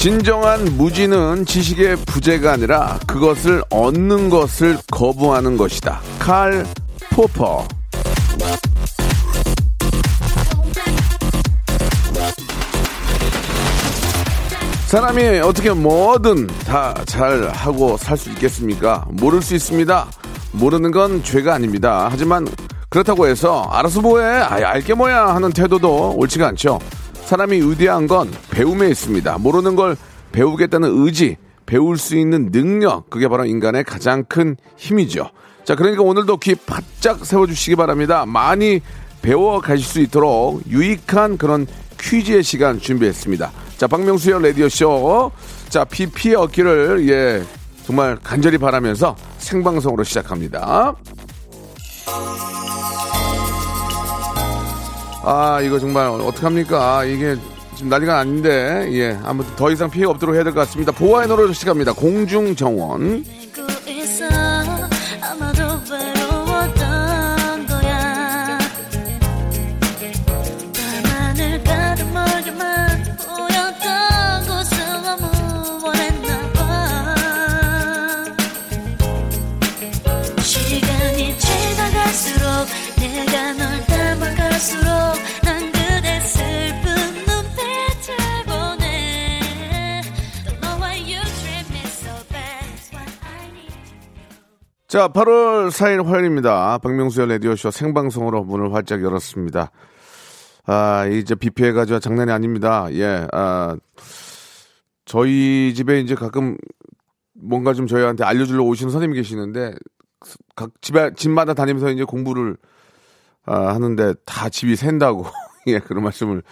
진정한 무지는 지식의 부재가 아니라 그것을 얻는 것을 거부하는 것이다. 칼 포퍼. 사람이 어떻게 뭐든 다 잘 하고 살 수 있겠습니까? 모를 수 있습니다. 모르는 건 죄가 아닙니다. 하지만 그렇다고 해서 알아서 뭐해? 아, 알게 뭐야 하는 태도도 옳지가 않죠. 사람이 위대한 건 배움에 있습니다. 모르는 걸 배우겠다는 의지, 배울 수 있는 능력, 그게 바로 인간의 가장 큰 힘이죠. 자, 그러니까 오늘도 귀 바짝 세워주시기 바랍니다. 많이 배워 가실 수 있도록 유익한 그런 퀴즈의 시간 준비했습니다. 자, 박명수의 라디오쇼. 자, 비 피해 얻기를, 예, 정말 간절히 바라면서 생방송으로 시작합니다. 아, 이거 정말 어떡합니까? 이게 지금 난리가 아닌데, 예, 아무튼 더 이상 피해 없도록 해야 될 것 같습니다. 보아의 노래로 시작합니다. 공중정원. 자, 8월 4일 화요일입니다. 박명수의 라디오쇼 생방송으로 문을 활짝 열었습니다. 아, 이제 비 피해 가지고 장난이 아닙니다. 예, 아, 저희 집에 이제 가끔 뭔가 좀 저희한테 알려주러 오시는 선생님이 계시는데, 각 집에, 집마다 다니면서 이제 공부를, 아, 하는데 다 집이 샌다고. 예, 그런 말씀을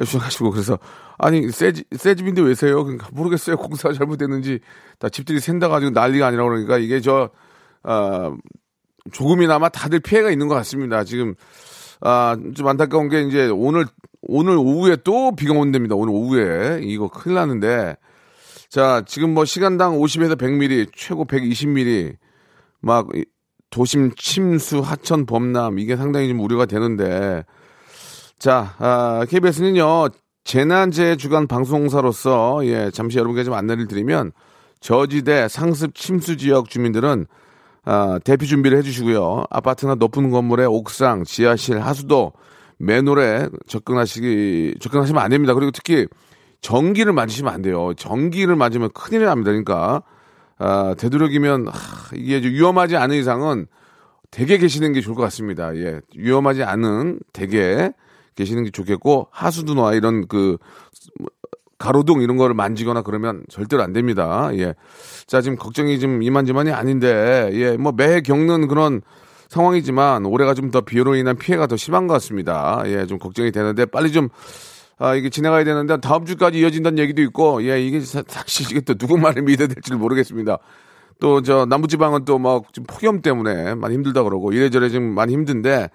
해주셔가지고, 그래서, 아니, 새, 집- 새 집인데 왜 세요? 그러니까 모르겠어요. 공사가 잘못됐는지. 다 집들이 샌다가지고 난리가 아니라 그러니까 이게 저, 아, 조금이나마 다들 피해가 있는 것 같습니다. 지금, 아, 좀 안타까운 게 이제 오늘, 오늘 오후에 또 비가 온답니다. 오늘 오후에. 이거 큰일 나는데. 자, 지금 뭐 시간당 50에서 100mm, 최고 120mm, 막 이- 도심 침수, 하천 범람, 이게 상당히 좀 우려가 되는데. 자, 아, KBS는요, 재난재해 주간 방송사로서, 예, 잠시 여러분께 좀 안내를 드리면, 저지대 상습 침수 지역 주민들은 아, 대피 준비를 해주시고요. 아파트나 높은 건물의 옥상, 지하실, 하수도, 맨홀에 접근하시기, 접근하시면 안 됩니다. 그리고 특히 전기를 만지시면 안 돼요. 전기를 맞으면 큰일 납니다. 그러니까, 아, 되도록이면, 하, 이게 좀 위험하지 않은 이상은 댁에 계시는 게 좋을 것 같습니다. 예. 위험하지 않은 댁에 계시는 게 좋겠고, 하수도나 이런 그, 가로등 이런 거를 만지거나 그러면 절대로 안 됩니다. 예. 자, 지금 걱정이 좀 이만저만이 아닌데, 예, 뭐 매해 겪는 그런 상황이지만 올해가 좀 더 비로 인한 피해가 더 심한 것 같습니다. 예, 좀 걱정이 되는데 빨리 좀, 아, 이게 지나가야 되는데 다음 주까지 이어진다는 얘기도 있고, 예, 이게 사- 사실 이게 또 누구 말을 믿어야 될지 모르겠습니다. 또 저 남부지방은 또막좀 폭염 때문에 많이 힘들다 그러고 이래저래 좀 많이 힘든데,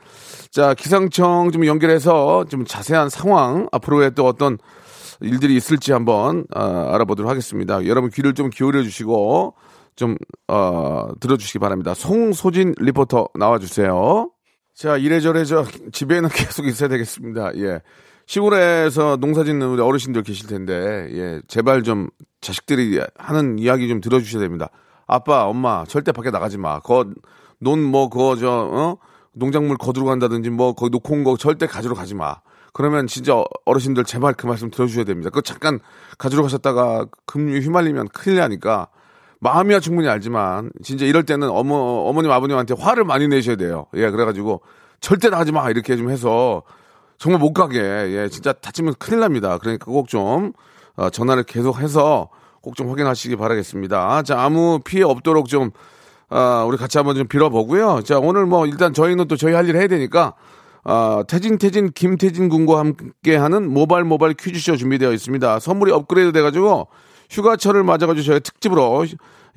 자, 기상청 좀 연결해서 좀 자세한 상황, 앞으로의 또 어떤 일들이 있을지 한번 아, 알아보도록 하겠습니다. 여러분 귀를 좀 기울여 주시고 좀 어, 들어주시기 바랍니다. 송소진 리포터 나와주세요. 자 이래저래 저 집에는 계속 있어야 되겠습니다. 예. 시골에서 농사 짓는 우리 어르신들 계실 텐데 예 제발 좀 자식들이 하는 이야기 좀 들어주셔야 됩니다. 아빠 엄마 절대 밖에 나가지 마. 거논뭐 그거 저 어? 농작물 거두러 간다든지 뭐 거기 놓고 온 거 절대 가지러 가지 마. 그러면 진짜 어르신들 제발 그 말씀 들어주셔야 됩니다. 그거 잠깐 가지러 가셨다가 금융 휘말리면 큰일 나니까 마음이야 충분히 알지만 진짜 이럴 때는 어머 어머님 아버님한테 화를 많이 내셔야 돼요. 예, 그래가지고 절대 나가지 마 이렇게 좀 해서 정말 못 가게 예, 진짜 다치면 큰일 납니다. 그러니까 꼭좀 어, 전화를 계속해서 꼭 좀 확인하시기 바라겠습니다. 자 아무 피해 없도록 좀 아, 우리 같이 한번 좀 빌어보고요. 자 오늘 뭐 일단 저희는 또 저희 할 일 해야 되니까 아, 태진 태진 김태진 군과 함께하는 모발 모발 퀴즈쇼 준비되어 있습니다. 선물이 업그레이드 돼가지고 휴가철을 맞아가지고 저희 특집으로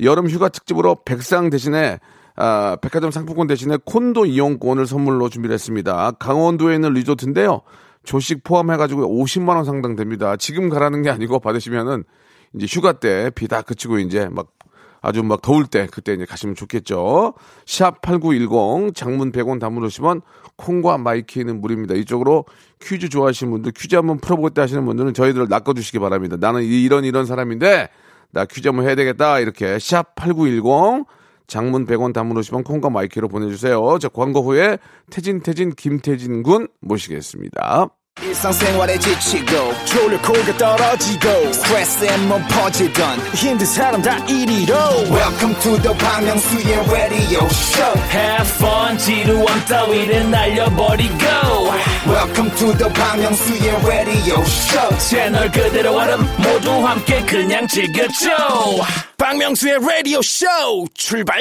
여름 휴가 특집으로 백상 대신에 아, 백화점 상품권 대신에 콘도 이용권을 선물로 준비를 했습니다. 강원도에 있는 리조트인데요. 조식 포함해가지고 50만 원 상당 됩니다. 지금 가라는 게 아니고 받으시면은 이제 휴가 때 비 다 그치고 이제 막 아주 막 더울 때 그때 이제 가시면 좋겠죠. 샵 8910 장문 100원 단문 50원 콩과 마이케이는 무료입니다. 이쪽으로 퀴즈 좋아하시는 분들 퀴즈 한번 풀어보겠다 하시는 분들은 저희들을 낚아 주시기 바랍니다. 나는 이- 이런 이런 사람인데 나 퀴즈 한번 해야 되겠다 이렇게 샵 8910 장문 100원 단문 50원 콩과 마이케이로 보내주세요. 자 광고 후에 태진 태진 김태진 군 모시겠습니다. 일상생활에 지치고, 졸려 코가 떨어지고, 스트레스에 몸 퍼지던, 힘든 사람 다 이리로. welcome to the Bang Myung-soo's radio show Have fun 지루함 따위를 날려버리고 welcome to the Bang Myung-soo's radio show 채널 그대로 얼음 모두 함께 그냥 즐겨줘 박명수의 radio show 출발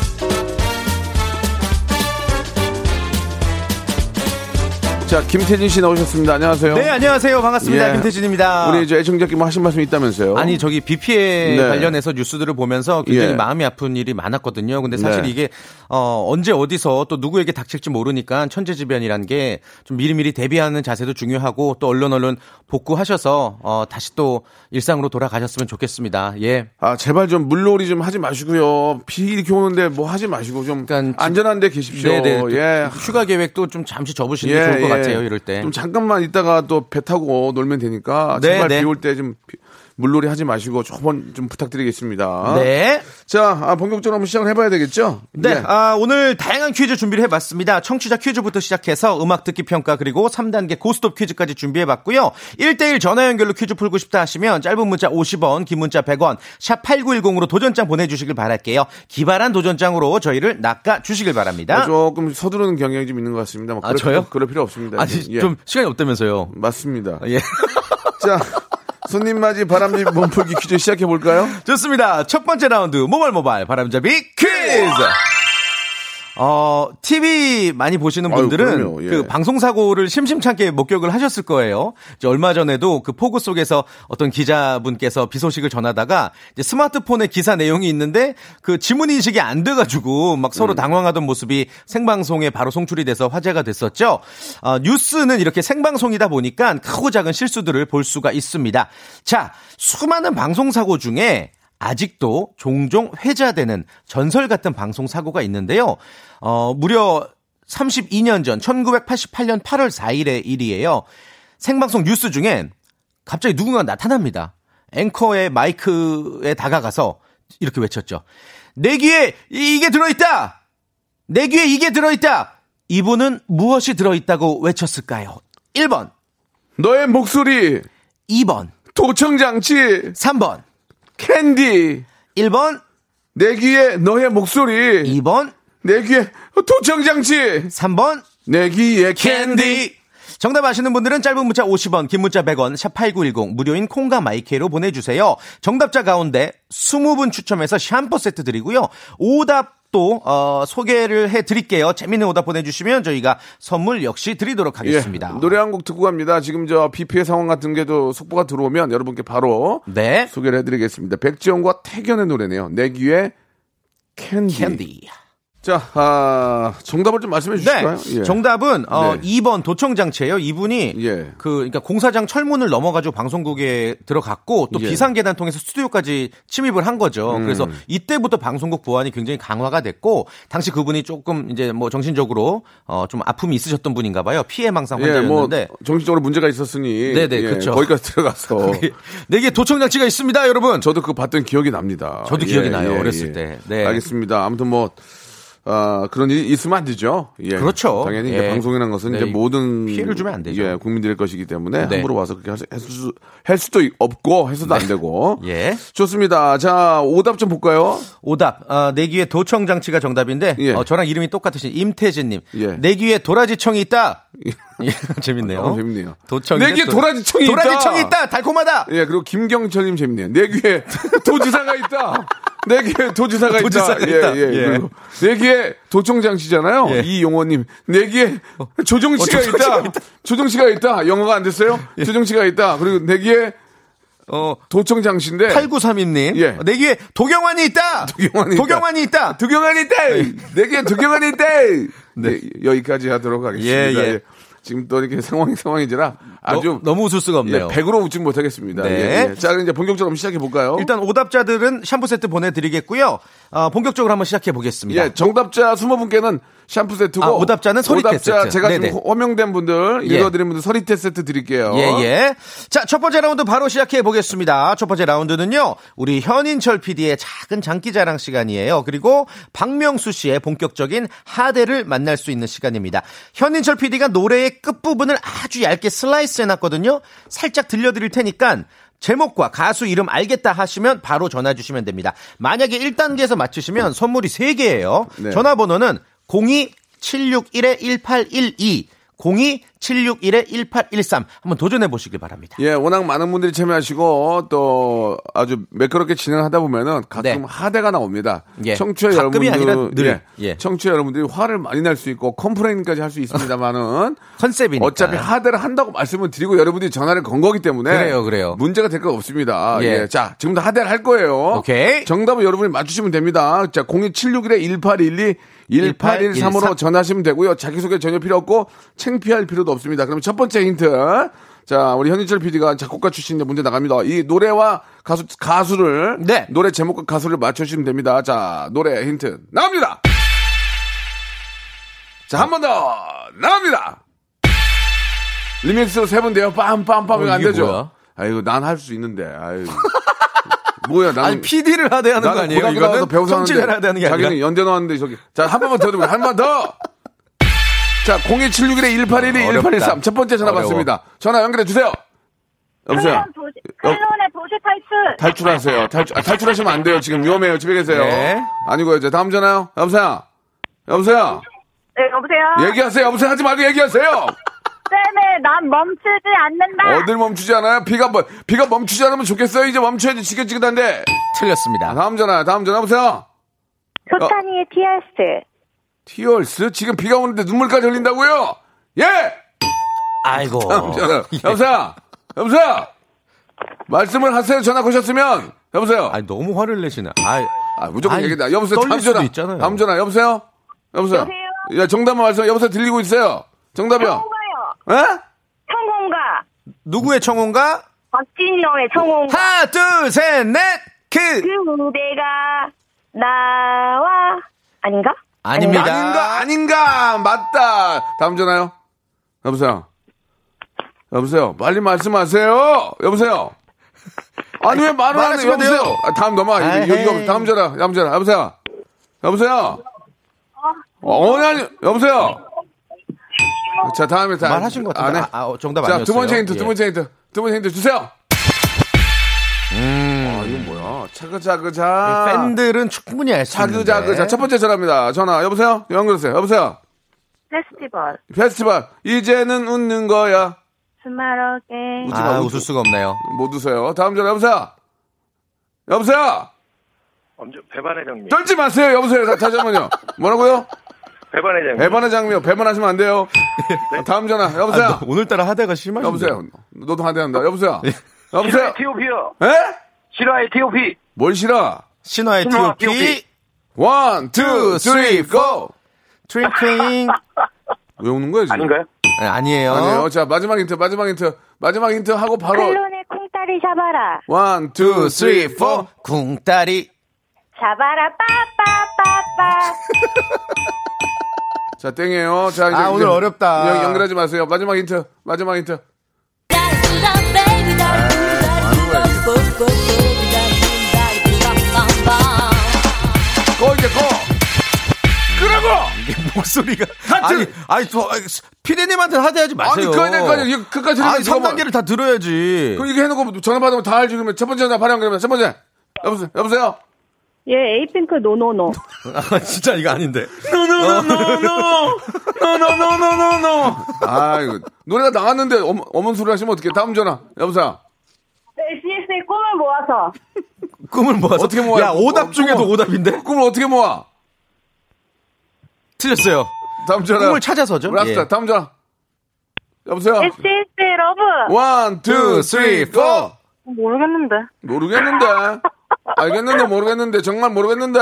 자, 김태진 씨 나오셨습니다. 안녕하세요. 네, 안녕하세요. 반갑습니다. 예. 김태진입니다. 우리 이제 애청자께 뭐 하신 말씀 있다면서요? 아니, 저기 비 피해 네. 관련해서 뉴스들을 보면서 굉장히 예. 마음이 아픈 일이 많았거든요. 근데 사실 네. 이게 어, 언제 어디서 또 누구에게 닥칠지 모르니까 천재지변이라는 게 좀 미리미리 대비하는 자세도 중요하고 또 얼른 얼른 복구하셔서 어, 다시 또 일상으로 돌아가셨으면 좋겠습니다. 예. 아, 제발 좀 물놀이 좀 하지 마시고요. 비 이렇게 오는데 뭐 하지 마시고 좀 그러니까 안전한 데 계십시오. 네네. 또 예. 휴가 계획도 좀 잠시 접으시는 게 좋을 것 같아요. 이럴 때. 좀 잠깐만 있다가 또 배 타고 놀면 되니까 네, 제발 네. 비올 때 좀 물놀이 하지 마시고 조금 좀 부탁드리겠습니다. 네. 자, 아, 본격적으로 한번 시작을 해봐야 되겠죠? 네, 예. 아, 오늘 다양한 퀴즈 준비를 해봤습니다. 청취자 퀴즈부터 시작해서 음악 듣기 평가 그리고 3단계 고스톱 퀴즈까지 준비해봤고요. 1대1 전화 연결로 퀴즈 풀고 싶다 하시면 짧은 문자 50원, 긴 문자 100원, 샵 8910으로 도전장 보내주시길 바랄게요. 기발한 도전장으로 저희를 낚아주시길 바랍니다. 조금 서두르는 경향이 좀 있는 것 같습니다. 뭐 아, 그럴, 저요? 그럴 필요 없습니다. 아니, 예. 좀 시간이 없다면서요. 맞습니다. 예. 자, 손님 맞이 바람쥐 몸풀기 퀴즈 시작해 볼까요? 좋습니다. 첫 번째 라운드 모발 모발 바람잡이 퀴즈. 어, TV 많이 보시는 아유, 분들은 그럼요. 예. 그 방송 사고를 심심찮게 목격을 하셨을 거예요. 이제 얼마 전에도 그 폭우 속에서 어떤 기자분께서 비 소식을 전하다가 스마트폰에 기사 내용이 있는데 그 지문 인식이 안 돼가지고 막 음. 서로 당황하던 모습이 생방송에 바로 송출이 돼서 화제가 됐었죠. 어, 뉴스는 이렇게 생방송이다 보니까 크고 작은 실수들을 볼 수가 있습니다. 자, 수많은 방송 사고 중에 아직도 종종 회자되는 전설 같은 방송 사고가 있는데요. 어, 무려 32년 전 1988년 8월 4일의 일이에요. 생방송 뉴스 중엔 갑자기 누군가 나타납니다. 앵커의 마이크에 다가가서 이렇게 외쳤죠. 내 귀에 이게 들어있다! 내 귀에 이게 들어있다! 이분은 무엇이 들어있다고 외쳤을까요? 1번, 너의 목소리, 2번, 도청장치, 3번, 캔디, 1번, 내 귀에 너의 목소리, 2번, 내 귀에 도청장치, 3번, 내 귀에 캔디. 정답 아시는 분들은 짧은 문자 50원, 긴 문자 100원, 샵8910, 무료인 콩과 마이케이로 보내주세요. 정답자 가운데 20분 추첨해서 샴푸 세트 드리고요. 오답 도, 어, 소개를 해 드릴게요. 재밌는 오답 보내주시면 저희가 선물 역시 드리도록 하겠습니다. 예, 노래 한 곡 듣고 갑니다. 지금 저 비 피해 상황 같은 게도 속보가 들어오면 여러분께 바로 네. 소개를 해드리겠습니다. 백지영과 택연의 노래네요. 내 귀에 캔디. 캔디. 자, 아, 정답을 좀 말씀해 주실까요? 네. 예. 정답은 어, 네. 2번 도청장치예요. 이분이 예. 그 그러니까 공사장 철문을 넘어가지고 방송국에 들어갔고 또 예. 음. 비상계단 통해서 스튜디오까지 침입을 한 거죠. 그래서 이때부터 방송국 보안이 굉장히 강화가 됐고 당시 그분이 조금 이제 뭐 정신적으로 어, 좀 아픔이 있으셨던 분인가 봐요. 피해망상 예, 뭐 환자였는데 정신적으로 문제가 있었으니 네네, 예, 그쵸. 거기까지 들어가서 내게 도청장치가 있습니다, 여러분. 저도 그거 봤던 기억이 납니다. 저도 기억이 나요, 어렸을 때. 네. 알겠습니다. 아무튼 뭐 아, 그런 일이 있으면 안 되죠. 예. 그렇죠. 당연히 이제 예. 방송이라는 것은 네, 이제 모든 피해를 주면 안 되죠. 예, 국민들의 것이기 때문에 네. 함부로 와서 그렇게 할 수- 할, 수, 할 수도 없고 해서도 안 되고. 예. 좋습니다. 자, 오답 좀 볼까요? 오답. 어, 내귀에 도청 장치가 정답인데 예. 어, 저랑 이름이 똑같으신 임태진 님. 예. 내귀에 도라지청이 있다. 예, 재밌네요. 어, 재밌네요. 도청. 내 귀에 도라지청이 있다. 도라지청이 있다. 달콤하다. 예, 그리고 김경철 님 재밌네요. 내 귀에 도지사가 있다. 내 귀에 도지사가 있다. 도지사가 예, 있다. 예. 예. 그리고 내 귀에 도청장 씨잖아요. 예. 이용호 님. 내 귀에 조정 씨가 어, 조정씨가 있다. 조정 씨가 있다. 영어가 안 됐어요? 조정 씨가 있다. 그리고 내 귀에 어, 도청장 씨인데. 8932님. 예. 내귀에 도경환이 있다. 도경환이 있다. 도경환이 있다. 두경환이 있다. 내 귀에 두경환이 있다. 네. 여기까지 하도록 하겠습니다. 예, 예. 지금 또 이렇게 상황이 상황이지라 아주 너, 무 웃을 수가 없네요. 예, 100으로 웃지 못하겠습니다. 네. 예, 예. 자, 그럼 이제 본격적으로 시작해 볼까요? 일단 오답자들은 샴푸 세트 보내드리겠고요. 어, 본격적으로 한번 시작해 보겠습니다. 예, 정답자 20분께는 샴푸 세트고 아, 오답자는 서리태 오답자 세트. 제가 네네. 지금 호명된 분들 예. 읽어드린 분들 서리태 세트 드릴게요. 예, 예. 자, 첫 번째 라운드 바로 시작해 보겠습니다. 첫 번째 라운드는요, 우리 현인철 PD의 작은 장기자랑 시간이에요. 그리고 박명수 씨의 본격적인 하대를 만날 수 있는 시간입니다. 현인철 PD가 노래의 끝 부분을 아주 얇게 슬라이스 해놨거든요. 살짝 들려드릴 테니까 제목과 가수 이름 알겠다 하시면 바로 전화 주시면 됩니다. 만약에 1단계에서 맞추시면 선물이 3개예요. 네. 전화번호는 02-761-1812 02-761-1813 한번 도전해 보시길 바랍니다. 예, 워낙 많은 분들이 참여하시고 또 아주 매끄럽게 진행하다 보면은 가끔 네. 하대가 나옵니다. 예. 청취자 여러분들. 예, 예. 청취자 여러분들이 화를 많이 낼수 있고 컴플레인까지 할 수 있습니다만은 컨셉이니까. 어차피 하대를 한다고 말씀을 드리고 여러분들이 전화를 건 거기 때문에 그래요, 그래요. 문제가 될거 없습니다. 예. 예. 자, 지금부터 하대를 할 거예요. 오케이. 정답은 여러분이 맞추시면 됩니다. 자, 02761-1812 1813으로 1813. 전화하시면 되고요. 자기소개 전혀 필요 없고 창피할 필요도 없습니다. 그럼 첫 번째 힌트. 자, 우리 현인철 PD가 작곡가 출신인데 문제 나갑니다. 이 노래와 가수, 가수를, 네. 노래 제목과 가수를 맞춰주시면 됩니다. 자, 노래 힌트 나갑니다. 자, 한 번 더 나갑니다. 리믹스로 세번 돼요. 빰빰빰 어, 이거 안 이게 되죠. 아이고, 난 할 수 있는데. 아유. 뭐야, 나는. 아니 PD를 하대 하는 거 나는 아니에요? 이거는 배우서 청취자를 하는데 하대 하는 게 아니라 자기는 연대 나왔는데 저기 자 한 번만 더 해보세요 한번 더. 자 02761에 1812 어렵다. 1813 첫 번째 전화 어려워. 받습니다. 전화 연결해 주세요. 여보세요. 클론의 도시 탈출. 탈출하세요. 탈출 아, 탈출하시면 안 돼요. 지금 위험해요. 집에 계세요. 네. 아니고요. 이제 다음 전화요. 여보세요. 여보세요. 네, 여보세요? 얘기하세요. 여보세요. 하지 말고 얘기하세요. 네네, 난 멈추지 않는다. 어딜 멈추지 않아요? 비가 뭐 비가 멈추지 않으면 좋겠어요. 이제 멈춰야지 지긋지긋한데. 틀렸습니다. 다음 전화. 다음 전화. 여보세요. 소타니의 티얼스. 티얼스 지금 비가 오는데 눈물까지 흘린다고요? 예. 아이고. 다음 전화. 예. 여보세요? 여보세요? 말씀을 하세요. 전화 거셨으면. 여보세요? 아니 너무 화를 내시네. 아, 아, 무조건 아니, 얘기다. 여보세요? 떨릴 다음 수도 전화. 있잖아요. 다음 전화. 여보세요? 여보세요? 여보세요? 야, 정답만 말씀. 여보세요? 들리고 있어요? 정답이요? 에? 청혼가. 누구의 청혼가? 박진영의 청혼가. 하나, 둘, 셋, 넷. 그 그대가 나와 아닌가? 아닙니다. 아닌가? 아닌가? 맞다. 다음 전화요? 여보세요? 여보세요? 빨리 말씀하세요. 여보세요? 아니, 왜 말을 안 해? 말하시면 돼요. 여보세요? 아, 다음 넘어. 아이, 여기, 여기, 헤이. 다음 전화. 다음 전화. 여보세요? 여보세요? 어, 아니, 여보세요? 자, 다음에 다. 말하신 것 같은데. 안 해. 아, 아, 정답 자, 아니었어요. 두 번째 힌트, 예. 두 번째 힌트. 두 번째 힌트 주세요. 아, 이건 뭐야? 차그차그자. 팬들은 충분히 알수 있는데. 차그자그자. 첫 번째 전화입니다. 전화. 여보세요? 연결하세요. 여보세요? 페스티벌. 페스티벌. 이제는 웃는 거야. 스마트게. 웃지 아, 마, 웃을 수가 없네요. 못 웃어요. 다음 전화. 여보세요? 여보세요? 엄정화 배반의 장미. 떨지 마세요. 여보세요. 다- 다시 한 번요. 뭐라고요? 배반의 장미. 배반의 장미요. 배반하시면 안 돼요. 다음 전화. 여보세요? 아, 너 오늘따라 하대가 심하신데. 여보세요? 너도 하대한다. 여보세요? 여보세요? 싫어의 T.O.P요. 에? 싫어의 T.O.P. 뭘 싫어? 신화의 신화. T.O.P. One, two, three, go! Twinkling. 왜 우는 거야, 지금? 아닌가요? 네, 아니에요. 아니에요. 자, 마지막 힌트, 마지막 힌트. 마지막 힌트 하고 바로. 클론의 꿍따리 샤바라. One, two, three, four. 꿍따리. 샤바라 빠빠빠빠. 자, 땡이에요. 자, 이제. 아, 오늘 이제 어렵다. 연, 연결하지 마세요. 마지막 힌트. 마지막 힌트. 꺼, 이제 꺼. 끄라고! 목소리가 하트! 아니 아니 저 피디님한테 하대하지 마세요. 아니. 이거 끝까지 아니 들으면 저거 3단계를 다 들어야지. 그럼 이거 해놓고 전화 받으면 다 알지. 그러면 첫 번째 전화 발행 그러면 첫 번째. 여보세요? 여보세요? 예, 에이핑크 NoNoNo. 아, 진짜 이거 아닌데. 노 노노노노노노노노. 아, 이거 노래가 나왔는데 어머, 어머니 소리 하시면 어떡해. 다음 전화. 여보세요? SES의 꿈을 모아서. 꿈을 모아서 어떻게 모아요? 야 오답 어, 중에도 꿈을- 오답인데 꿈을 어떻게 모아? 틀렸어요. 다음 전화. 꿈을 찾아서죠. 랍스타. 예. 다음 전화. 여보세요? SES의 Love. One, two, three, four. 모르겠는데. 모르겠는데. 알겠는데 모르겠는데 정말 모르겠는데.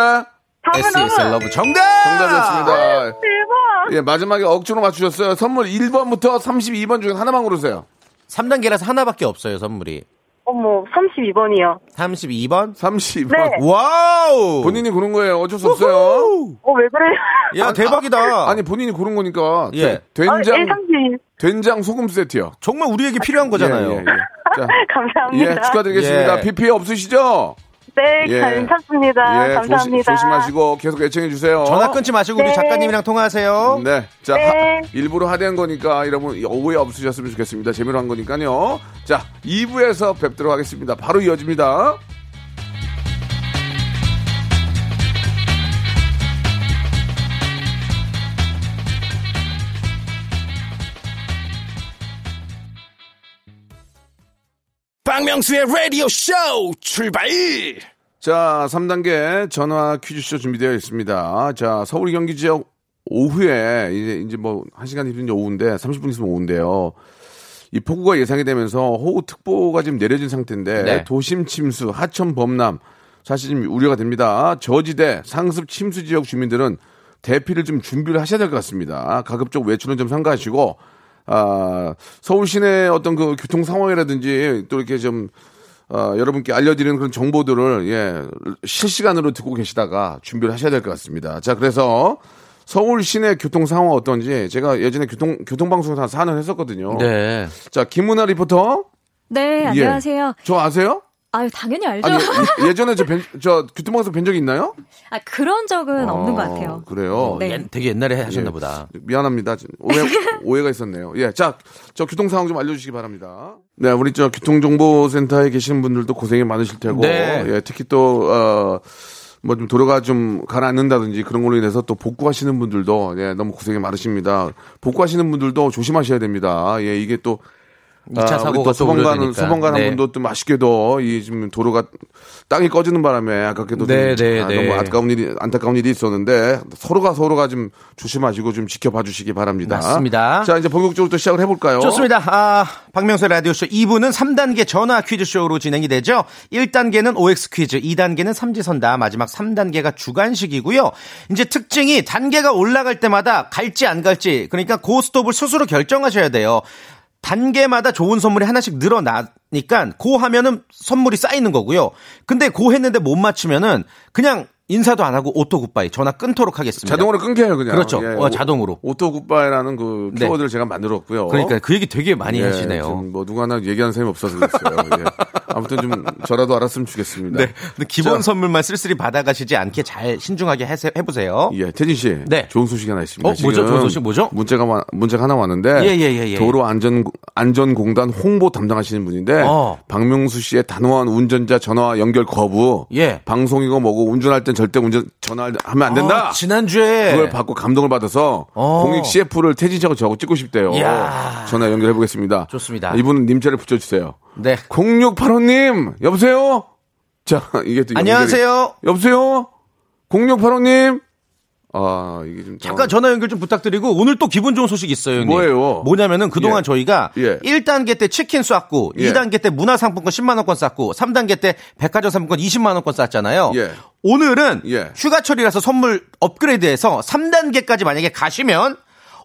SES Love. Love 정답. 정답이었습니다. 대박. 예, 마지막에 억지로 맞추셨어요. 선물 1번부터 32번 중에 하나만 고르세요. 3단계라서 하나밖에 없어요 선물이. 어머, 32번이요. 32번. 32번. 네. Wow. 본인이 고른 거예요. 어쩔 수 없어요. 어, 왜 그래요? 야 대박이다. 아니 본인이 고른 거니까 예. 되- 아, 된장 130. 된장 소금 세트요. 정말 우리에게 필요한 거잖아요. 예, 예, 예. 자, 감사합니다. 예, 축하드리겠습니다. 예. PPA 없으시죠? 네, 예. 괜찮습니다. 예, 감사합니다. 조심, 하시고 계속 애청해 주세요. 전화 끊지 마시고 우리 네. 작가님이랑 통화하세요. 네, 자 네. 하- 일부러 하대한 거니까 여러분 오해 없으셨으면 좋겠습니다. 재미로 한 거니까요. 자, 2부에서 뵙도록 하겠습니다. 바로 이어집니다. 박명수의 라디오 쇼 출발! 자, 3단계 전화 퀴즈쇼 준비되어 있습니다. 자, 서울 경기 지역 오후에 이제 이제 뭐 1시간 있으면 오후인데 30분 있으면 오후인데요. 이 폭우가 예상이 되면서 호우특보가 지금 내려진 상태인데 네. 도심 침수, 하천 범람 사실 좀 우려가 됩니다. 저지대, 상습 침수 지역 주민들은 대피를 좀 준비를 하셔야 될 것 같습니다. 가급적 외출은 좀 삼가하시고 아, 서울 시내 어떤 그 교통 상황이라든지 또 이렇게 좀 어, 여러분께 알려드리는 그런 정보들을 예, 실시간으로 듣고 계시다가 준비를 하셔야 될 것 같습니다. 자, 그래서 서울 시내 교통 상황 어떤지 제가 예전에 교통 교통 방송에서 한 4년 했었거든요. 네. 자, 김은아 리포터. 네, 안녕하세요. 예. 저 아세요? 아유, 당연히 알죠. 아니, 예- 예전에 저, 뵌- 저 교통방송 뵌 적이 있나요? 아, 그런 적은 없는 것 어, 같아요. 그래요. 네. 옛- 되게 옛날에 하셨나 예. 보다. 미안합니다. 오해, 오해가 있었네요. 예. 자, 저 교통 상황 좀 알려주시기 바랍니다. 네, 우리 저 교통정보센터에 계시는 분들도 고생이 많으실 테고, 네. 예, 특히 또, 어, 뭐좀 도로가 좀 가라앉는다든지 그런 걸로 인해서 또 복구하시는 분들도 예, 너무 고생이 많으십니다. 복구하시는 분들도 조심하셔야 됩니다. 예, 이게 또 이차 아, 우리 사고가 또 소방관. 소방관 한 네. 분도 또 맛있게도 이 지금 도로가 땅이 꺼지는 바람에 아깝게도 좀 네, 네, 아, 네. 너무 안타까운 일이 안타까운 일이 있었는데 서로가 서로가 좀 조심하시고 좀 지켜봐 주시기 바랍니다. 맞습니다. 자 이제 본격적으로 또 시작을 해볼까요? 좋습니다. 아, 박명수의 라디오 쇼 2부는 3단계 전화 퀴즈 쇼로 진행이 되죠. 1단계는 OX 퀴즈, 2단계는 삼지선다, 마지막 3단계가 주간식이고요. 이제 특징이 단계가 올라갈 때마다 갈지 안 갈지, 그러니까 고스톱을 스스로 결정하셔야 돼요. 단계마다 좋은 선물이 하나씩 늘어나니까 고 하면은 선물이 쌓이는 거고요. 근데 go 했는데 못 맞추면은 그냥 인사도 안 하고 auto goodbye 전화 끊도록 하겠습니다. 자동으로 끊겨요 그냥. 그렇죠. 어, 자동으로. auto goodbye라는 그 네. 키워드를 제가 만들었고요. 그러니까 그 얘기 되게 많이 예, 하시네요. 뭐 누가 하나 얘기하는 사람이 없어서 그랬어요. 예. 아무튼 좀 저라도 알았으면 좋겠습니다. 네. 근데 기본 자. 선물만 쓸쓸히 받아가시지 않게 잘 신중하게 해세- 해보세요. 예, 태진 씨. 네. 좋은 소식이 하나 있습니다. 어, 뭐죠? 좋은 소식 뭐죠? 문자가 와- 문자가 하나 왔는데 예, 예, 예, 예. 도로 안전 안전공단 홍보 담당하시는 분인데 어. 박명수 씨의 단호한 운전자 전화 연결 거부. 예. 방송이고 뭐고 운전할 땐 절대 운전 전화하면 안 된다. 아, 지난주에 그걸 받고 감동을 받아서 어. 공익 CF를 태진 씨하고 저하고 찍고 싶대요. 이야. 전화 연결해 보겠습니다. 좋습니다. 이분은 님자를 붙여주세요. 네. 0685님 여보세요. 자 이게 또 연결이- 안녕하세요. 여보세요? 0685님? 아, 이게 좀. 잠깐 전화 연결 좀 부탁드리고 오늘 또 기분 좋은 소식 있어요, 형님. 뭐예요? 뭐냐면은 그동안 예. 저희가 예. 1단계 때 치킨 쐈고 예. 2단계 때 문화상품권 10만 원권 쐈고 3단계 때 백화점 상품권 20만 원권 쐈잖아요. 예. 오늘은 예. 휴가철이라서 선물 업그레이드해서 3단계까지 만약에 가시면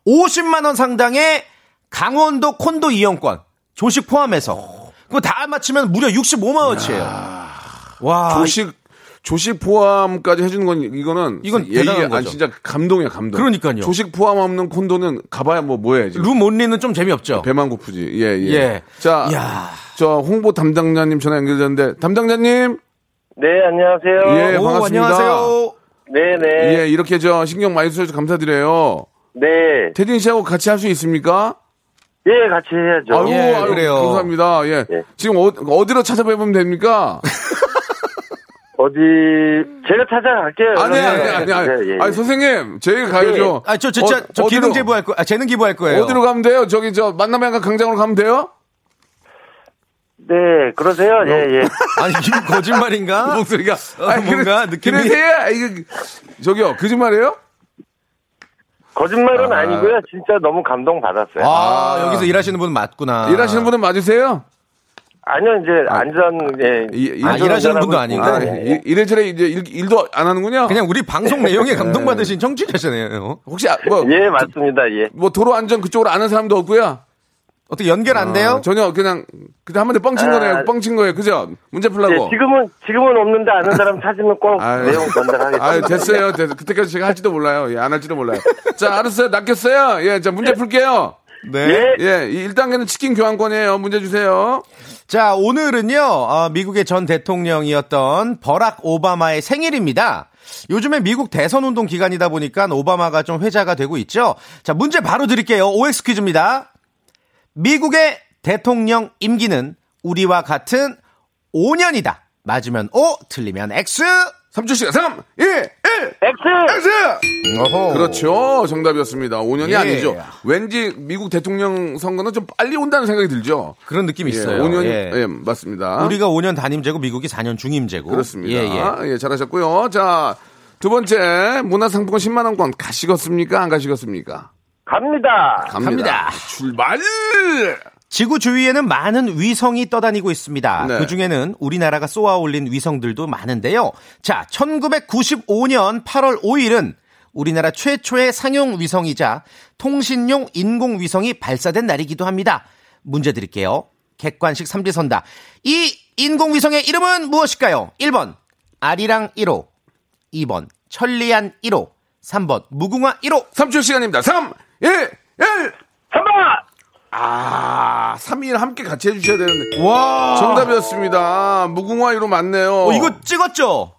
50만 원 상당의 강원도 콘도 이용권 조식 포함해서 그거 다 맞추면 무려 65만 원치예요. 와, 조식, 조식 포함까지 해주는 건, 이거는. 이건 대단한 아니, 거죠. 진짜 감동이야, 감동. 그러니까요. 조식 포함 없는 콘도는 가봐야 뭐, 뭐해, 지금. 룸 온리는 좀 재미없죠. 배만 고프지. 예, 예. 예. 자, 이야. 저 홍보 담당자님 전화 연결됐는데, 담당자님? 네, 안녕하세요. 예, 오, 반갑습니다. 안녕하세요. 네네. 예, 이렇게 저 신경 많이 써주셔서 감사드려요. 네. 태진 씨하고 같이 할 수 있습니까? 예, 같이 해야죠. 아유, 예, 아유, 그래요. 감사합니다. 예. 예. 지금 어, 어디로 찾아뵈면 됩니까? 어디, 제가 찾아갈게요. 아니, 아니. 아니, 아니. 예, 예. 아니, 선생님, 저희가 가야죠. 아, 저 진짜 어, 저 기능 어디로- 제보할 거, 아, 재능 기부할 거예요. 어디로 가면 돼요? 저기 저 만남의 한강 광장으로 가면 돼요? 네, 그러세요? 예, 예. 아니 이게 거짓말인가? 목소리가 어, 아니, 뭔가 그래, 느낌이 그러세요? 이거 저기요 거짓말이에요? 거짓말은 아. 아... 니고요 진짜 너무 감동 받았어요. 아, 아. 여기서 일하시는 분 맞구나. 일하시는 분은 맞으세요? 아니요, 이제 안전, 예. 이- 이- 아, 안전 일하시는 분도 아니고. 아. 예, 예. 이- 이래저래 이제 일, 도 안 하는군요. 그냥 우리 방송 내용에 감동받으신 청취자시네요. 혹시 아, 뭐, 예, 맞습니다. 예. 뭐 도로 안전 그쪽으로 아는 사람도 없고요. 어떻게 연결 안 돼요? 아, 전혀 그냥 그냥 한마디 뻥친 아. 거네요. 뻥친 거예요. 그죠? 문제 예, 풀라고. 지금은, 지금은 없는데 아는 사람 찾으면 꼭 아유. 내용 전달하겠습니다. 아유, 됐어요. 됐어요. 그때까지 제가 할지도 몰라요. 예, 안 할지도 몰라요. 자, 알았어요. 낚였어요. 예, 자, 문제 풀게요. 네. 예. 예, 이 1단계는 치킨 교환권이에요. 문제 주세요. 자, 오늘은요, 어, 미국의 전 대통령이었던 버락 오바마의 생일입니다. 요즘에 미국 대선 운동 기간이다 보니까 오바마가 좀 회자가 되고 있죠. 자, 문제 바로 드릴게요. OX 퀴즈입니다. 미국의 대통령 임기는 우리와 같은 5년이다. 맞으면 O, 틀리면 X. 3초 시간 3, 2, 1, X! X! 어허. 그렇죠. 정답이었습니다. 5년이 예. 아니죠. 왠지 미국 대통령 선거는 좀 빨리 온다는 생각이 들죠. 그런 느낌이 예, 있어요. 5년이, 예. 예, 맞습니다. 우리가 5년 단임제고 미국이 4년 중임제고. 그렇습니다. 예, 예. 예, 잘하셨고요. 자, 두 번째, 문화상품권 10만원권 가시겠습니까? 안 가시겠습니까? 갑니다. 갑니다. 갑니다. 출발! 지구 주위에는 많은 위성이 떠다니고 있습니다. 네. 그 중에는 우리나라가 쏘아 올린 위성들도 많은데요. 자, 1995년 8월 5일은 우리나라 최초의 상용 위성이자 통신용 인공 위성이 발사된 날이기도 합니다. 문제 드릴게요. 객관식 삼지선다. 이 인공 위성의 이름은 무엇일까요? 1번 아리랑 1호, 2번 천리안 1호, 3번 무궁화 1호. 3초 시간입니다. 3, 1, 1! 3번! 아, 3, 2일 함께 같이 해주셔야 되는데. 와, 정답이었습니다. 무궁화이로 맞네요. 어, 이거 찍었죠?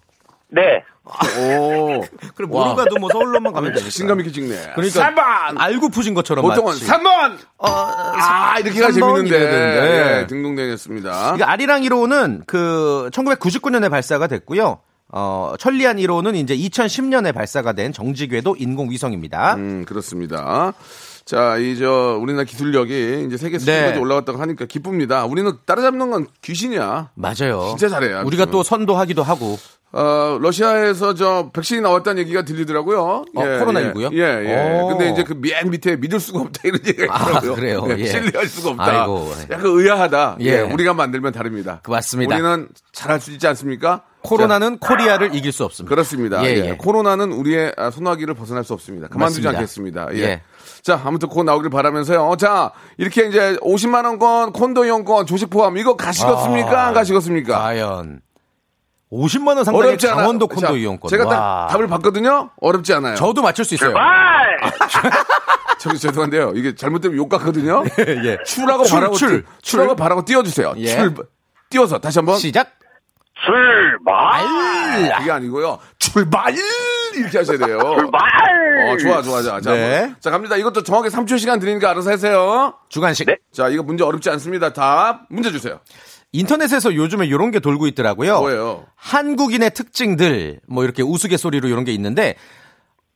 네. 오. 그럼 모르 가도 뭐 서울로만 가면 되니까. 자신감 있게 찍네. 그러니까 3번! 알고 푸신 것처럼 보통은 마치. 3번! 아, 이렇게 가 3번 재밌는데. 이래야 되는데. 예, 등등댕이었습니다. 이게 아리랑 1호는 그 1999년에 발사가 됐고요. 어, 천리안 1호는 이제 2010년에 발사가 된 정지궤도 인공위성입니다. 음, 그렇습니다. 자, 이, 저, 우리나라 기술력이 이제 세계 수준까지 네. 올라갔다고 하니까 기쁩니다. 우리는 따라잡는 건 귀신이야. 맞아요. 진짜 잘해요. 우리가 또 선도하기도 하고. 어, 러시아에서 저 백신이 나왔다는 얘기가 들리더라고요. 어, 코로나19 요? 예, 예. 오. 근데 이제 그 맨 밑에 믿을 수가 없다 이런 얘기가 아, 있더라고요. 그래요? 예. 신뢰할 수가 없다. 아이고. 약간 의아하다. 예. 예. 우리가 만들면 다릅니다. 그 맞습니다. 우리는 잘할 수 있지 않습니까? 코로나는 코리아를 이길 수 자, 없습니다. 그렇습니다. 예, 예, 예. 코로나는 우리의 아, 소나기를 벗어날 수 없습니다. 그만두지 맞습니다. 않겠습니다. 예. 예. 자, 아무튼 곧 나오길 바라면서요. 자, 이렇게 이제 50만 원권, 콘도 이용권, 조식 포함 이거 가시겠습니까? 아. 안 가시겠습니까? 과연 50만 원 상당의 어렵지 않아. 강원도 콘도 자, 이용권. 제가 딱 와. 답을 봤거든요. 어렵지 않아요. 저도 맞출 수 있어요. 말! 저기 죄송한데요. 이게 잘못되면 욕 같거든요. 예. 출하고 출, 바라고 출, 출, 출하고 바라고 띄워주세요. 예. 출 띄워서 다시 한번 시작. 출발! 이게 아니고요. 출발 이렇게 하셔야 돼요. 출발! 어, 좋아, 좋아, 좋아. 자, 네. 한번. 자, 갑니다. 이것도 정확히 3초 시간 드리니까 알아서 하세요. 주간식. 네. 자, 이거 문제 어렵지 않습니다. 답 문제 주세요. 인터넷에서 요즘에 이런 게 돌고 있더라고요. 뭐예요? 한국인의 특징들, 뭐 이렇게 우스갯소리로 이런 게 있는데,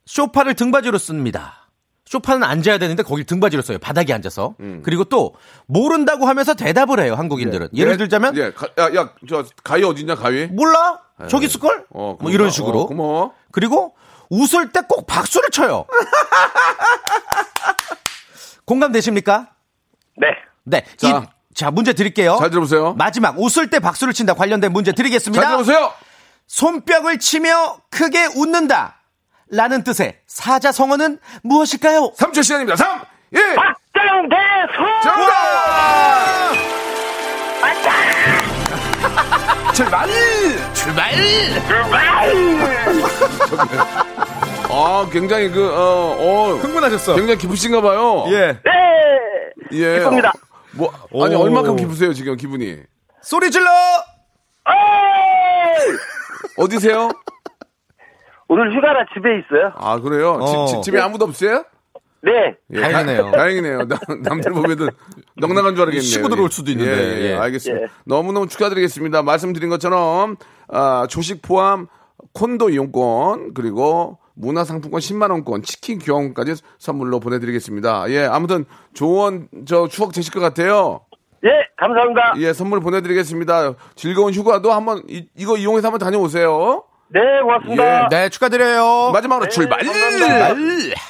쇼파를 등받이로 씁니다. 쇼파는 앉아야 되는데 거길 등받이로 써요. 바닥에 앉아서. 음. 그리고 또 모른다고 하면서 대답을 해요. 한국인들은. 예 를 들자면 예, 가, 야, 야, 저 가위 어딨냐, 가위? 몰라? 저기 있을 걸? 어, 뭐. 이런 식으로. 어, 고마워. 그리고 웃을 때 꼭 박수를 쳐요. 공감되십니까? 네. 네. 자. 이, 자, 문제 드릴게요. 잘 들어보세요. 마지막 웃을 때 박수를 친다 관련된 문제 드리겠습니다. 잘 들어보세요. 손뼉을 치며 크게 웃는다. 라는 뜻의 사자성어는 무엇일까요? 3초 시간입니다. 3, 1, 박장대소! 정답! 출발! 출발! 아, 굉장히 그, 어, 어. 흥분하셨어. 굉장히 기쁘신가 봐요. 예. 네! 예. 기쁩니다. 뭐, 아니, 오. 얼마큼 기쁘세요, 지금 기분이? 소리 질러! 어이! 어디세요? 오늘 휴가라 집에 있어요. 아, 그래요? 어. 집, 집에 아무도 없어요? 네. 예, 다행이네요. 다- 다행이네요. 남, 남들 보면은 넉넉한 줄 알겠네요. 시부들 올 수도 있는데. 예, 예, 예. 알겠습니다. 예. 너무너무 축하드리겠습니다. 말씀드린 것처럼, 아, 조식 포함 콘도 이용권, 그리고 문화상품권 10만원권, 치킨 교환까지 선물로 보내드리겠습니다. 예, 아무튼 좋은, 저, 추억 되실 것 같아요. 예, 감사합니다. 예, 선물 보내드리겠습니다. 즐거운 휴가도 한번, 이, 이거 이용해서 한번 다녀오세요. 네, 고맙습니다. 네, 축하드려요. 마지막으로 출발! 감사합니다.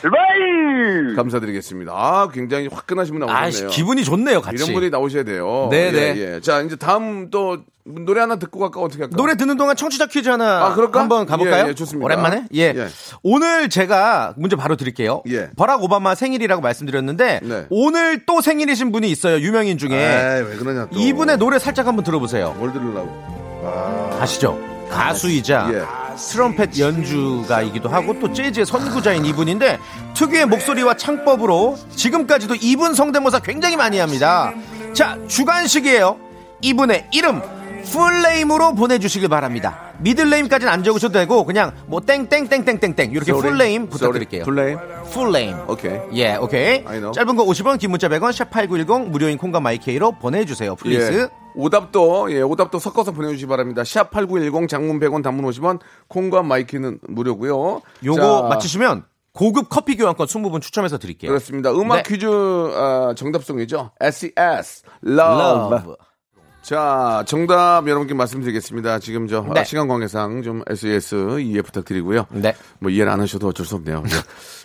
출발! 감사드리겠습니다. 아, 굉장히 화끈하신 분 아, 나오셨네요. 기분이 좋네요, 같이. 이런 분이 나오셔야 돼요. 네, 네. 예, 예. 자, 이제 다음 또 노래 하나 듣고 갈까 어떻게 할까? 노래 듣는 동안 청취자 퀴즈 하나 아, 그럴까? 한번 가볼까요? 예, 예, 좋습니다. 오랜만에? 예. 예. 오늘 제가 문제 바로 드릴게요. 예. 버락 오바마 생일이라고 말씀드렸는데 네. 오늘 또 생일이신 분이 있어요. 유명인 중에. 에이, 왜 그러냐 또. 이분의 노래 살짝 한번 들어보세요. 뭘 들으려고? 아시죠? 가수이자 예. 트럼펫 연주가이기도 하고 또 재즈의 선구자인 이분인데 특유의 목소리와 창법으로 지금까지도 이분 성대모사 굉장히 많이 합니다. 자, 주관식이에요. 이분의 이름 full name으로 보내주시길 바랍니다. middle name까지는 안 적으셔도 되고 그냥 뭐 땡땡땡땡땡땡 이렇게 Sorry. Full name 부탁드릴게요. Full name? Full name. 오케이. 예, 오케이. 짧은 거 50원, 긴 문자 100원, 샵8910 무료인 콩과 마이케이로 보내 주세요. Please. 예. 오답도, 예, 오답도 섞어서 보내주시기 바랍니다. 샵 8910 장문 100원 단문 50원, 콩과 마이케이는 무료고요 요거 자, 맞히시면 고급 커피 교환권 20분 추첨해서 드릴게요. 그렇습니다. 음악 네. 퀴즈 아, 정답송이죠. SES, Love. Love. 자, 정답 여러분께 말씀드리겠습니다. 지금 저 네. 아, 시간 관계상 좀 SES 이해 부탁드리고요. 네. 뭐 이해를 안 하셔도 어쩔 수 없네요. 예.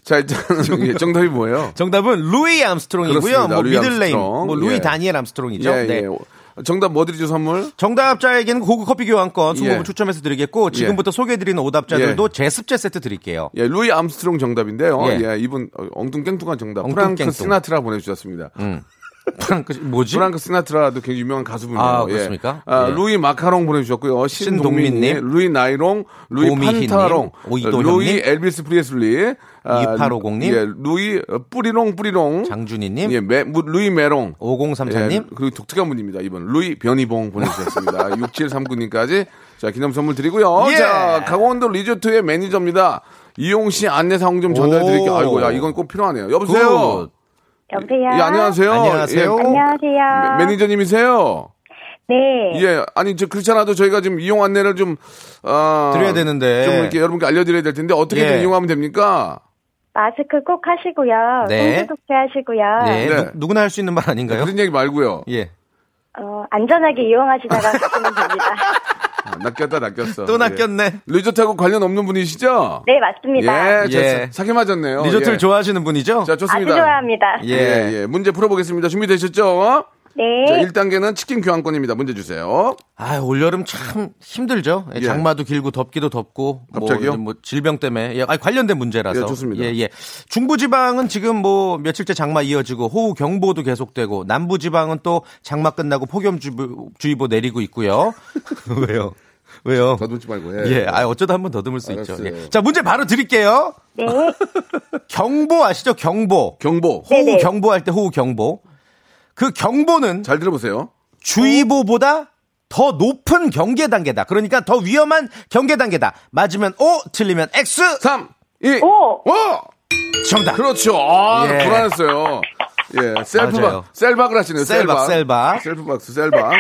자, 일단 예, 정답이 뭐예요? 정답은 루이 암스트롱이고요. 그렇습니다. 뭐 루이 middle name, 암스트롱. 뭐 루이 예. 다니엘 암스트롱이죠. 예, 네. 예. 정답 뭐 드리죠, 선물? 정답자에게는 고급 커피 교환권 20분 예. 추첨해서 드리겠고 지금부터 소개해드리는 오답자들도 제습제 세트 드릴게요. 예, 루이 암스트롱 정답인데요. 예. 예, 이분 어, 엉뚱깽뚱한 정답. 엉뚱깽뚱. 프랑크 시나트라 보내주셨습니다. 프랑크 뭐지? 프랑크 시나트라도 굉장히 유명한 가수분이에요. 아, 예. 그렇습니까? 아, 예. 루이 마카롱 보내주셨고요. 신동민님. 루이 나이롱, 루이 판타롱, 오이도현님. 루이 엘비스 프리슬리, 아, 2850님. 예, 루이 어, 뿌리롱 뿌리롱, 장준희님, 예, 메, 무- 루이 메롱, 5034님, 예, 그리고 독특한 분입니다. 이번 루이 변희봉 보내주셨습니다. 6739님까지 자 기념 선물 드리고요. 예. 자 강원도 리조트의 매니저입니다. 이용 시 안내 사항 좀 전달해 드릴게요. 오. 아이고 야 이건 꼭 필요하네요. 여보세요. Good. 여보세요. 예, 안녕하세요. 안녕하세요. 예, 안녕하세요. 매- 매니저님이세요? 네. 예, 아니 저 그렇지 않아도 저희가 지금 이용 안내를 좀 아, 드려야 되는데. 좀 이렇게 여러분께 알려드려야 될 텐데 어떻게 예. 좀 이용하면 됩니까? 마스크 꼭 하시고요. 네. 손소독제 하시고요. 네, 네. 누, 누구나 할 수 있는 말 아닌가요? 그런 얘기 말고요. 예. 어, 안전하게 이용하시다가 가시면 됩니다. 아, 낚였다 낚였어. 또 예. 낚였네. 리조트하고 관련 없는 분이시죠? 네, 맞습니다. 예, 저 예. 사기 맞았네요. 리조트를 예. 좋아하시는 분이죠? 자, 아주 좋습니다. 좋아합니다. 예, 예. 문제 풀어보겠습니다. 준비되셨죠? 네. 자, 1단계는 치킨 교환권입니다. 문제 주세요. 아, 올여름 참 힘들죠. 예, 예. 장마도 길고 덥기도 덥고 갑자기요? 뭐, 뭐 질병 때문에 예, 아니, 관련된 문제라서 예, 좋습니다. 예, 예. 중부 지방은 지금 뭐 며칠째 장마 이어지고 호우 경보도 계속되고 남부 지방은 또 장마 끝나고 폭염 주의보 내리고 있고요. 왜요? 왜요? 더듬지 말고, 예. 예, 아 어쩌다 한번 더듬을 수 있죠. 알았어요. 예. 자, 문제 바로 드릴게요. 네. 경보 아시죠? 경보. 경보. 호우 네네. 경보 할 때 호우 경보. 그 경보는 잘 들어보세요. 주의보보다 더 높은 경계 단계다. 그러니까 더 위험한 경계 단계다. 맞으면 O, 틀리면 X. 3, 2, 오! 5! 정답. 그렇죠. 아, 예. 불안했어요. 예, 셀프박. 셀박을 하시네요. 셀박, 셀박. 셀프박스, 셀박.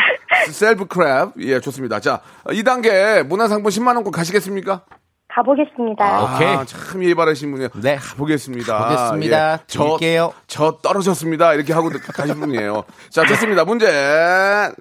Self clap. 예, 좋습니다. 자, 2단계 문화상품 10만원권 가시겠습니까? 가보겠습니다. 아, 오케이. 참 예의 바르신 분이에요. 네. 가보겠습니다. 가보겠습니다. 예. 저, 드릴게요. 저 떨어졌습니다. 이렇게 하고 가신 분이에요. 자, 좋습니다. 문제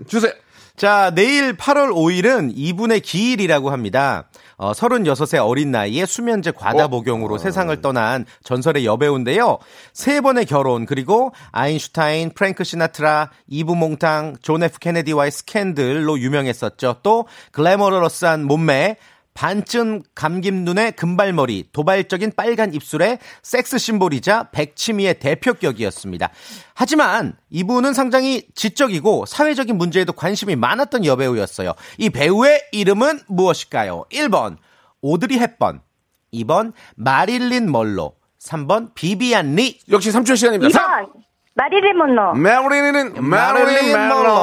주세요. 자, 내일 8월 5일은 이분의 기일이라고 합니다. 어, 36세 어린 나이에 수면제 과다 어? 복용으로 세상을 떠난 전설의 여배우인데요. 세 번의 결혼, 그리고 아인슈타인, 프랭크 시나트라, 이브 몽탕, 존 F 케네디와의 스캔들로 유명했었죠. 또 글래머러스한 몸매, 반쯤 감긴 눈에 금발머리, 도발적인 빨간 입술에 섹스 심볼이자 백치미의 대표격이었습니다. 하지만 이분은 상당히 지적이고 사회적인 문제에도 관심이 많았던 여배우였어요. 이 배우의 이름은 무엇일까요? 1번 오드리 헵번, 2번 마릴린 먼로, 3번 비비안 리. 역시 3초 시간입니다. 2번. 마리린 먼로. 메릴린, 멜로. 먼로.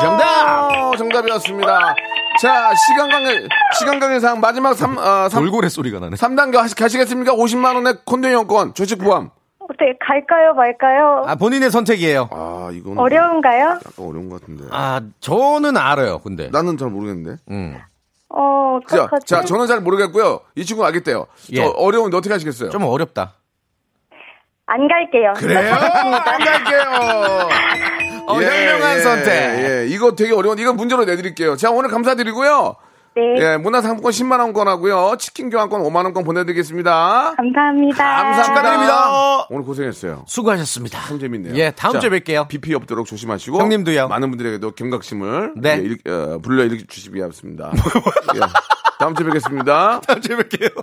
정답! 정답! 정답이었습니다. 자, 시간 관계, 시간 관계상 마지막 3, 어, 3, 돌고래 소리가 나네. 3단계 하시, 가시겠습니까? 50만원의 콘도 이용권, 조식 포함. 어떻게 갈까요, 말까요? 아, 본인의 선택이에요. 아, 이건. 어려운가요? 약간 어려운 것 같은데. 아, 저는 알아요, 근데. 나는 잘 모르겠는데. 음. 어, 자? 자, 저는 잘 모르겠고요. 이 친구 알겠대요. 예. 저 어려운데 어떻게 하시겠어요? 좀 어렵다. 안 갈게요. 그래요? 안 갈게요. 어, 현명한 선택. 예, 이거 되게 어려운데 이거 문제로 내드릴게요. 자, 오늘 감사드리고요. 네, 예, 문화상품권 10만원 권 하고요. 치킨 교환권 5만원권 보내드리겠습니다. 감사합니다. 감사합니다. 축하드립니다. 오늘 고생했어요. 수고하셨습니다. 참 재밌네요. 예, 다음 자, 주에 뵐게요. 비피 없도록 조심하시고. 형님도요. 많은 분들에게도 경각심을. 네. 예, 일, 어, 불러 일으켜 주시기 바랍니다. 예, 다음 주에 뵙겠습니다. 다음 주에 뵐게요.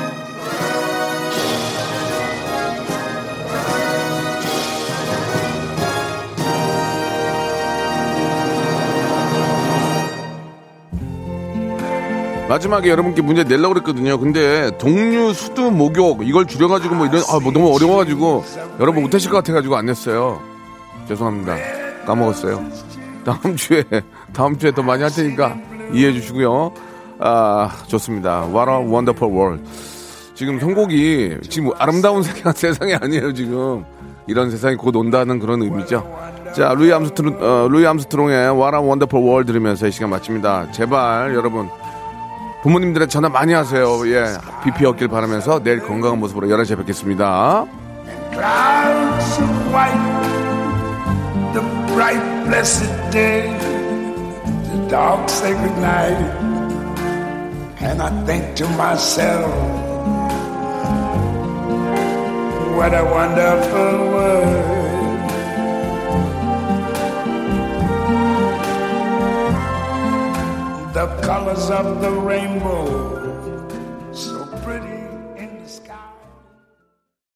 마지막에 여러분께 문제 내려고 그랬거든요. 근데 동류 수두 목욕 이걸 줄여가지고 뭐 이런 아 뭐 너무 어려워가지고 여러분 못하실 것 같아가지고 안 냈어요. 죄송합니다. 까먹었어요. 다음 주에 다음 주에 더 많이 할 테니까 이해해 주시고요. 아 좋습니다. What a wonderful world. 지금 선곡이 지금 아름다운 세상, 세상이 아니에요 지금 이런 세상이 곧 온다는 그런 의미죠. 자 루이 암스트롱 어, 루이 암스트롱의 What a wonderful world 들으면서 이 시간 마칩니다. 제발 여러분 부모님들의 전화 많이 하세요. 예. 비피 없길 바라면서 내일 건강한 모습으로 11시에 뵙겠습니다. clouds of white, the The colors of the rainbow